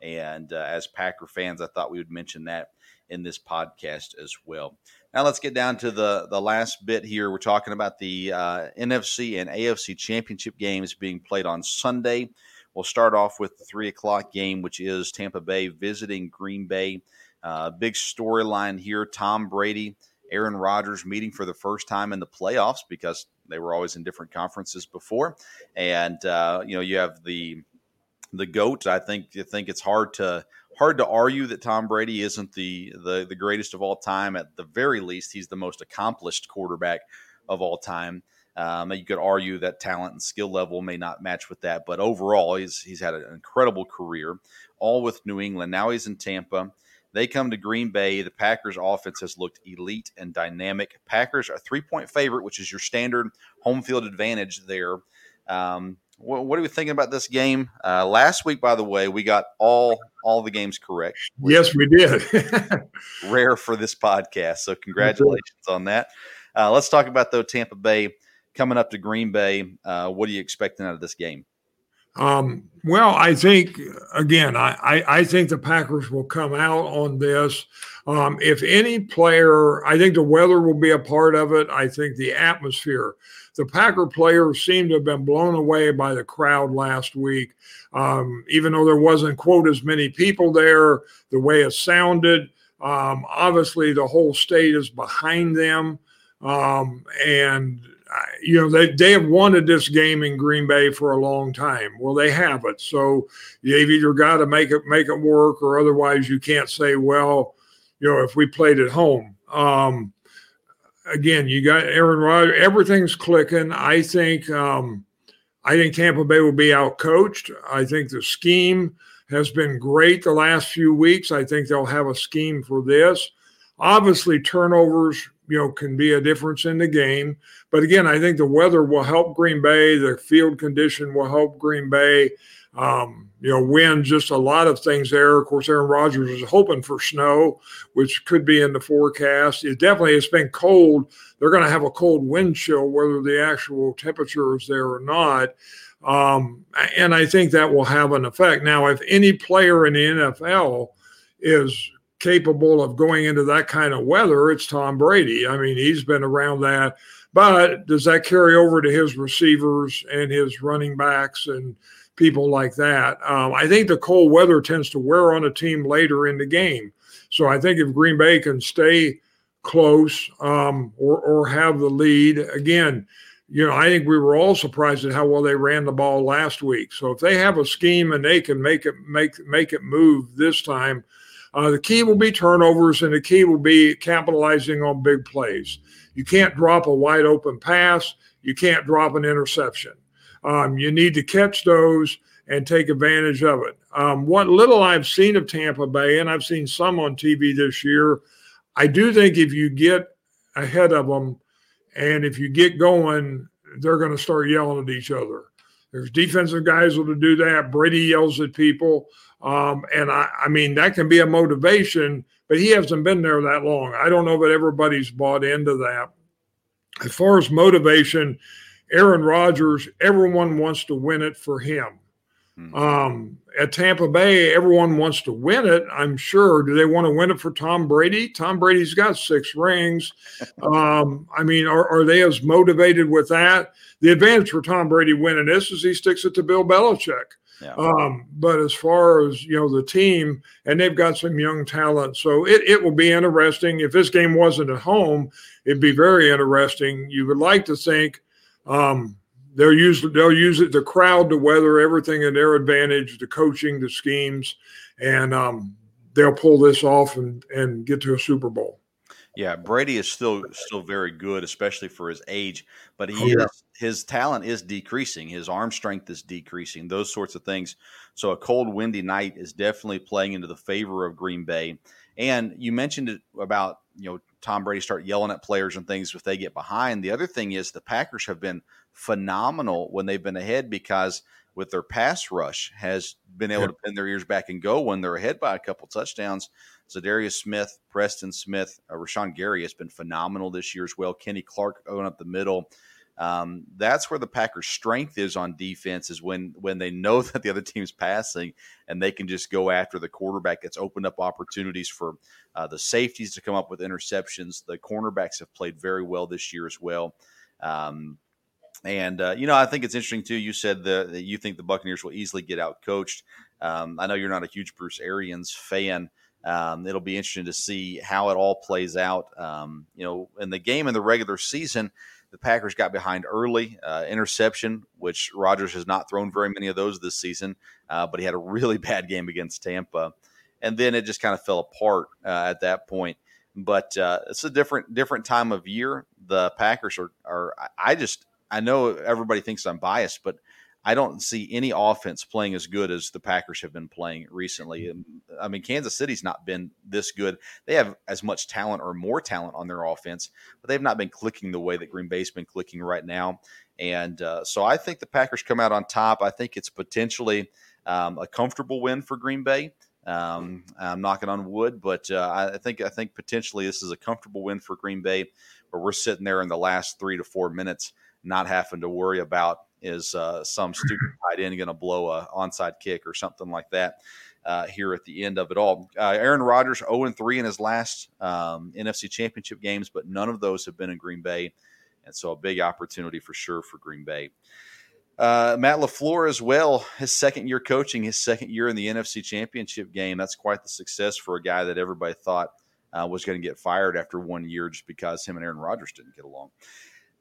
And uh, as Packer fans, I thought we would mention that in this podcast as well. Now let's get down to the the last bit here. We're talking about the uh, NFC and AFC championship games being played on Sunday. We'll start off with the three o'clock game, which is Tampa Bay visiting Green Bay. Uh, big storyline here: Tom Brady, Aaron Rodgers meeting for the first time in the playoffs because they were always in different conferences before, and uh, you know you have the the goat. I think you think it's hard to hard to argue that Tom Brady isn't the, the the greatest of all time. At the very least, he's the most accomplished quarterback of all time. Um, you could argue that talent and skill level may not match with that, but overall, he's he's had an incredible career, all with New England. Now he's in Tampa. They come to Green Bay. The Packers' offense has looked elite and dynamic. Packers are three point favorite, which is your standard home field advantage there. Um, what, what, are we thinking about this game? Uh, last week, by the way, we got all all the games correct. Yes, we did. [laughs] rare for this podcast, so congratulations on that. Uh, let's talk about though Tampa Bay coming up to Green Bay. Uh, what are you expecting out of this game? Um, well, I think again, I, I, I think the Packers will come out on this. Um, if any player, I think the weather will be a part of it. I think the atmosphere the Packer players seem to have been blown away by the crowd last week. Um, even though there wasn't, quote, as many people there, the way it sounded, um, obviously the whole state is behind them. Um, and, you know, they, they have wanted this game in Green Bay for a long time. Well, they have it. So you've either got to make it, make it work or otherwise you can't say, well, you know, if we played at home. Um, again, you got Aaron Rodgers. Everything's clicking. I think. Um, I think Tampa Bay will be out coached. I think the scheme has been great the last few weeks. I think they'll have a scheme for this. Obviously, turnovers, you know, can be a difference in the game. But again, I think the weather will help Green Bay. The field condition will help Green Bay. Um, you know, wind, just a lot of things there. Of course, Aaron Rodgers is hoping for snow, which could be in the forecast. It definitely has been cold. They're going to have a cold wind chill, whether the actual temperature is there or not. Um, and I think that will have an effect. Now, if any player in the NFL is capable of going into that kind of weather, it's Tom Brady. I mean, he's been around that. But does that carry over to his receivers and his running backs and people like that? Um, I think the cold weather tends to wear on a team later in the game. So I think if Green Bay can stay close um, or, or have the lead, again, you know, I think we were all surprised at how well they ran the ball last week. So if they have a scheme and they can make it make make it move this time, uh, the key will be turnovers, and the key will be capitalizing on big plays. You can't drop a wide open pass. You can't drop an interception. Um, you need to catch those and take advantage of it. Um, what little I've seen of Tampa Bay, and I've seen some on TV this year, I do think if you get ahead of them and if you get going, they're going to start yelling at each other. There's defensive guys will do that. Brady yells at people. Um, and I, I mean, that can be a motivation, but he hasn't been there that long. I don't know that everybody's bought into that. As far as motivation, Aaron Rodgers, everyone wants to win it for him. Mm-hmm. Um, at Tampa Bay, everyone wants to win it. I'm sure. Do they want to win it for Tom Brady? Tom Brady's got six rings. [laughs] Um, I mean, are, are they as motivated with that? The advantage for Tom Brady winning this is he sticks it to Bill Belichick. Yeah. Um, but as far as you know, the team and they've got some young talent, so it, it will be interesting. If this game wasn't at home, it'd be very interesting. You would like to think um, they'll use they'll use it the crowd to weather everything in their advantage, the coaching, the schemes, and um, they'll pull this off and and get to a Super Bowl. Yeah, Brady is still still very good, especially for his age. But oh, he oh, yeah. is, his talent is decreasing. His arm strength is decreasing. Those sorts of things. So a cold, windy night is definitely playing into the favor of Green Bay. And you mentioned it about you know Tom Brady start yelling at players and things if they get behind. The other thing is the Packers have been phenomenal when they've been ahead because with their pass rush has been able yeah. to pin their ears back and go when they're ahead by a couple touchdowns. Za'Darius Smith, Preston Smith, uh, Rashan Gary has been phenomenal this year as well. Kenny Clark going up the middle. Um, that's where the Packers' strength is on defense is when when they know [laughs] that the other team's passing and they can just go after the quarterback. It's opened up opportunities for uh, the safeties to come up with interceptions. The cornerbacks have played very well this year as well. Um, and uh, you know, I think it's interesting too. You said the, that you think the Buccaneers will easily get out coached. Um, I know you're not a huge Bruce Arians fan. Um, it'll be interesting to see how it all plays out. Um, you know, in the game in the regular season, the Packers got behind early, uh, interception, which Rodgers has not thrown very many of those this season, uh, but he had a really [laughs] bad game against Tampa, and then it just kind of fell apart uh, at that point. But uh, it's a different different time of year. The Packers are are I just I know everybody thinks I'm biased, but I don't see any offense playing as good as the Packers have been playing recently. And I mean, Kansas City's not been this good. They have as much talent or more talent on their offense, but they've not been clicking the way that Green Bay's been clicking right now. And uh, so I think the Packers come out on top. I think it's potentially um, a comfortable win for Green Bay. Um, I'm knocking on wood, but uh, I think I think potentially this is a comfortable win for Green Bay, where we're sitting there in the last three to four minutes, not having to worry about is uh, some [laughs] stupid tight end going to blow a onside kick or something like that uh, here at the end of it all. Uh, Aaron Rodgers 0 3 in his last um, NFC Championship games, but none of those have been in Green Bay, and so a big opportunity for sure for Green Bay. Uh, Matt LaFleur as well, his second year coaching, his second year in the NFC Championship game. That's quite the success for a guy that everybody thought uh, was going to get fired after one year just because him and Aaron Rodgers didn't get along.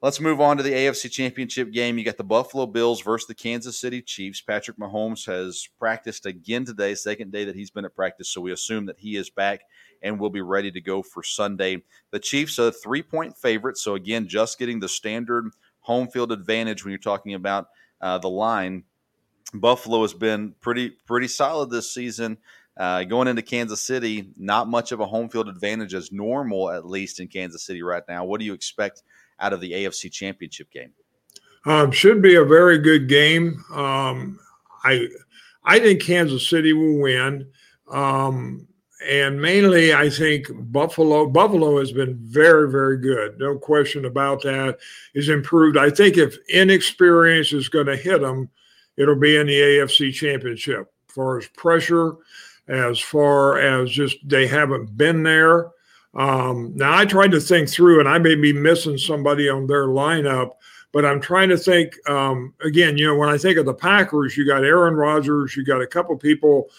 Let's move on to the AFC Championship game. You got the Buffalo Bills versus the Kansas City Chiefs. Patrick Mahomes has practiced again today, second day that he's been at practice, so we assume that he is back and will be ready to go for Sunday. The Chiefs are three point favorite. so again, just getting the standard home field advantage when you're talking about uh, the line. Buffalo has been pretty pretty solid this season. uh, going into Kansas City, not much of a home field advantage as normal, at least in Kansas City right now. What do you expect out of the AFC Championship game? Um, should be a very good game. Um, I I think Kansas City will win. Um, and mainly, I think Buffalo. Buffalo has been very, very good. No question about that. Is improved. I think if inexperience is going to hit them, it'll be in the AFC Championship. As far as pressure, as far as just they haven't been there. Um, now I tried to think through, and I may be missing somebody on their lineup, but I'm trying to think um, again. You know, when I think of the Packers, you got Aaron Rodgers, you got a couple people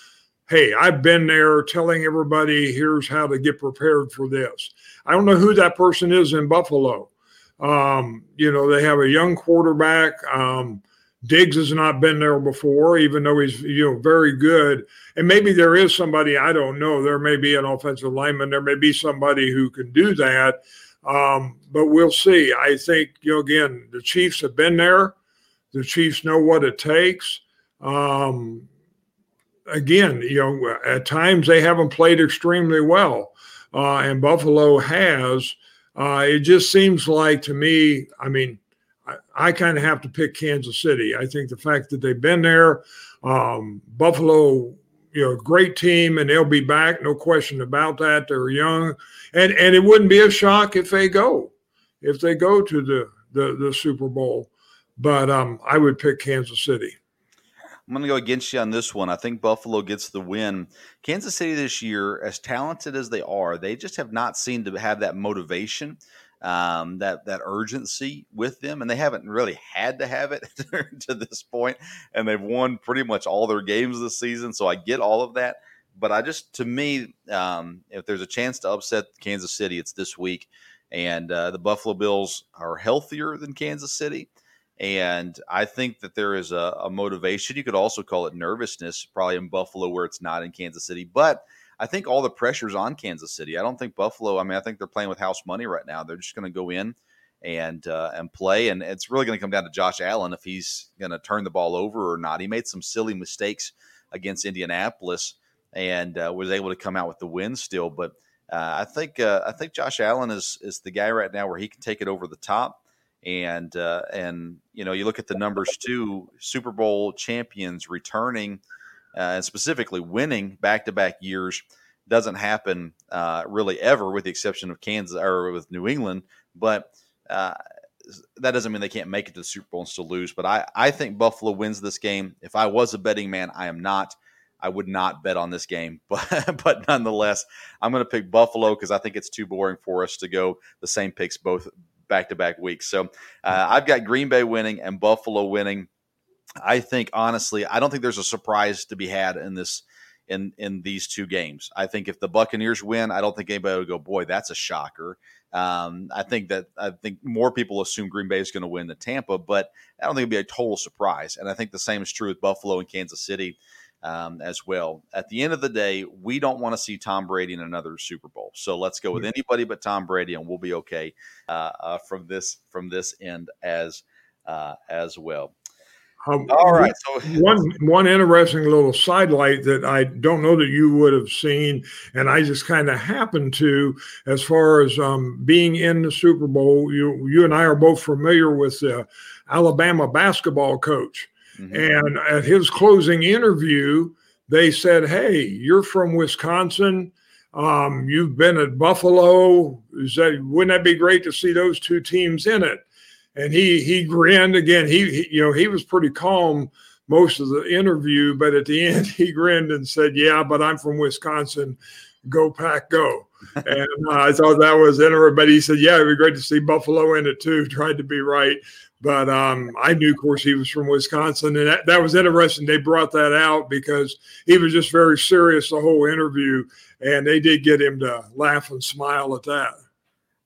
hey, I've been there telling everybody, here's how to get prepared for this. I don't know who that person is in Buffalo. Um, you know, they have a young quarterback. Um, Diggs has not been there before, even though he's you know very good. And maybe there is somebody I don't know. There may be an offensive lineman. There may be somebody who can do that. Um, but we'll see. I think you know again the Chiefs have been there. The Chiefs know what it takes. Um, again, you know, at times they haven't played extremely well, uh, and Buffalo has. Uh, it just seems like to me, I mean, I, kind of have to pick Kansas City. I think the fact that they've been there, um, Buffalo, you know, great team, and they'll be back, no question about that. They're young, and and it wouldn't be a shock if they go, if they go to the the, the Super Bowl. But um, I would pick Kansas City. I'm going to go against you on this one. I think Buffalo gets the win. Kansas City this year, as talented as they are, they just have not seemed to have that motivation, um, that that urgency with them, and they haven't really had to have it [laughs] to this. And they've won pretty much all their games this season, so I get all of that. But I just, to me, um, if there's a chance to upset Kansas City, it's this week. And uh, the Buffalo Bills are healthier than Kansas City. And I think that there is a, a, motivation. You could also call it nervousness, probably in Buffalo where it's not in Kansas City. But I think all the pressure's on Kansas City. I don't think Buffalo. I mean, I think they're playing with house money right now. They're just going to go in and uh, and play, and it's really going to come down to Josh Allen if he's going to turn the ball over or not. He made some silly mistakes against Indianapolis and uh, was able to come out with the win still. But uh, I think uh, I think Josh Allen is is the guy right now where he can take it over the top and uh, and you know you look at the numbers too super bowl champions returning uh, and specifically winning back-to-back years doesn't happen uh, really ever with the exception of kansas or with new england but uh, that doesn't mean they can't make it to the super bowl and still lose but i, I think buffalo wins this game if i was a betting man i am not I would not bet on this game, [laughs] but but nonetheless, I'm going to pick Buffalo because I think it's too boring for us to go the same picks both back to back weeks. So uh, I've got Green Bay winning and Buffalo winning. I think honestly, I don't think there's a surprise to be had in this in in these two games. I think if the Buccaneers win, I don't think anybody would go, boy, that's a shocker. Um, I think that I think more people assume Green Bay is going to win than Tampa, but I don't think it'd be a total surprise. And I think the same is true with Buffalo and Kansas City um, as well. At the end of the day, we don't want to see Tom Brady in another Super Bowl. So let's go with anybody but Tom Brady, and we'll be okay uh, uh, from this from this end as uh, as well. Um, All right. So [laughs] one one interesting little sidelight that I don't know that you would have seen, and I just kind of happened to, as far as um, being in the Super Bowl. You you and I are both familiar with the Alabama basketball coach. Mm-hmm. And at his closing interview, they said, Hey, you're from Wisconsin. Um, you've been at Buffalo. Is that, wouldn't that be great to see those two teams in it? And he he grinned again. He, he you know he was pretty calm most of the interview, but at the [laughs] end he grinned and said, "Yeah, but I'm from Wisconsin. Go pack, go." [laughs] and uh, I thought that was interesting. But he said, "Yeah, it'd be great to see Buffalo in it too." [laughs] Tried to be right, but um, I knew, of course, he was from Wisconsin, and that, that was interesting. They brought that out because he was just very serious the whole interview, and they did get him to laugh and smile at that.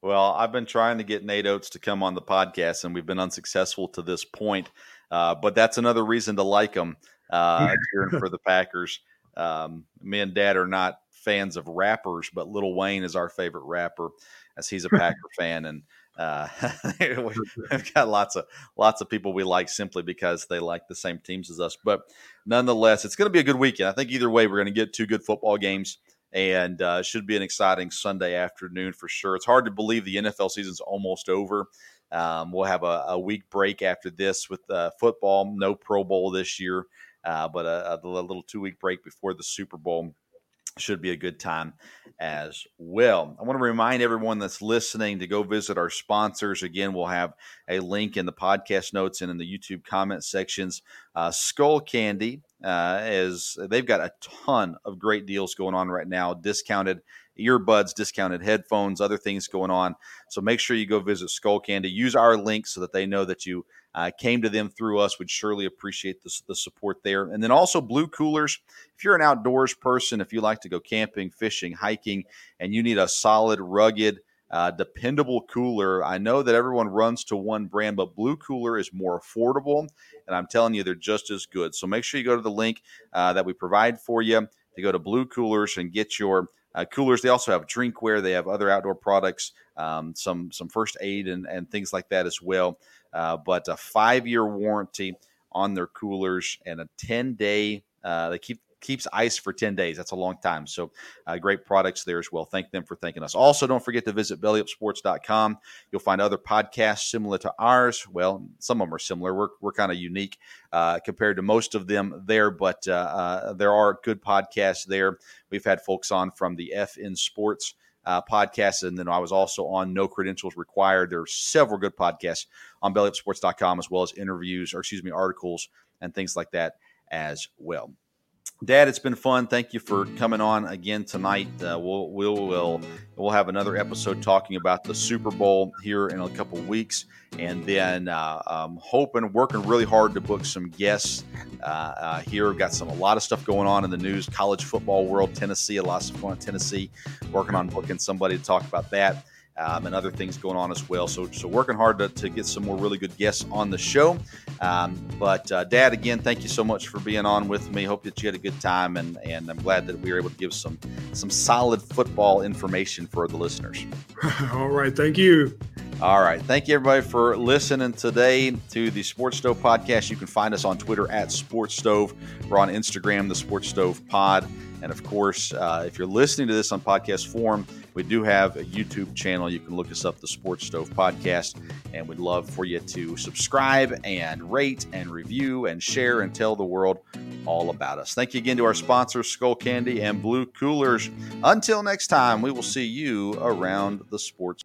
Well, I've been trying to get Nate Oats to come on the podcast, and we've been unsuccessful to this point. Uh, but that's another reason to like him uh, cheering for the Packers. Um, me and Dad are not fans of rappers, but Lil Wayne is our favorite rapper, as he's a [laughs] Packer fan, and Uh, [laughs] we've got lots of lots of people we like simply because they like the same teams as us. But nonetheless, it's going to be a good weekend. I think either way, we're going to get two good football games, and uh, should be an exciting Sunday afternoon for sure. It's hard to believe the NFL season's almost over. Um, we'll have a, a, week break after this with uh, football. No Pro Bowl this year, uh, but a, a little two week break before the Super Bowl should be a good time as well. I want to remind everyone that's listening to go visit our sponsors. Again, we'll have a link in the podcast notes and in the YouTube comment sections. Uh, Skull Candy uh, is they've got a ton of great deals going on right now, discounted earbuds, discounted headphones, other things going on. So make sure you go visit Skull Candy. Use our link so that they know that you uh, came to them through us. Would surely appreciate the, the support there. And then also Blue Coolers. If you're an outdoors person, if you like to go camping, fishing, hiking, and you need a solid, rugged, uh, dependable cooler. I know that everyone runs to one brand, but Blue Cooler is more affordable, and I'm telling you, they're just as good. So make sure you go to the link uh, that we provide for you to go to Blue Coolers and get your uh, coolers. They also have drinkware. They have other outdoor products, um, some some first aid and, and things like that as well. Uh, but a five year warranty on their coolers and a 10 day, uh, they keep keeps ice for 10 days. That's a long time. So uh, great products there as well. Thank them for thanking us. Also, don't forget to visit bellyupsports.com. You'll find other podcasts similar to ours. Well, some of them are similar. We're, we're kind of unique uh, compared to most of them there, but uh, uh there are good podcasts there. We've had folks on from the FN Sports uh. And then I was also on No Credentials Required. There are several good podcasts on bellyupsports.com as well as interviews or, excuse me, articles and things like that as well. Dad, it's been fun. Thank you for coming on again tonight. Uh, we'll, we'll we'll we'll have another episode talking about the Super Bowl here in a couple weeks, and then uh, I'm hoping, working really hard to book some guests uh, uh, here. We've got some a lot of stuff going on in the news, college football world, Tennessee, a lot of in Tennessee. Working on booking somebody to talk about that um, and other things going on as well. So, so working hard to, to get some more really good guests on the show. Um, but uh, Dad, again, thank you so much for being on with me. Hope that you had a good time, and and I'm glad that we were able to give some some solid football information for the listeners. [laughs] All right, thank you. All right. Thank you, everybody, for listening today to the Sports Stove podcast. You can find us on Twitter at Sports Stove. We're on Instagram, the Sports Stove Pod. And of course, uh, if you're listening to this on podcast form, we do have a YouTube channel. You can look us up, the Sports Stove Podcast, and we'd love for you to subscribe and rate and review and share and tell the world all about us. Thank you again to our sponsors, Skull Candy and Blue Coolers. Until next time, we will see you around the sports.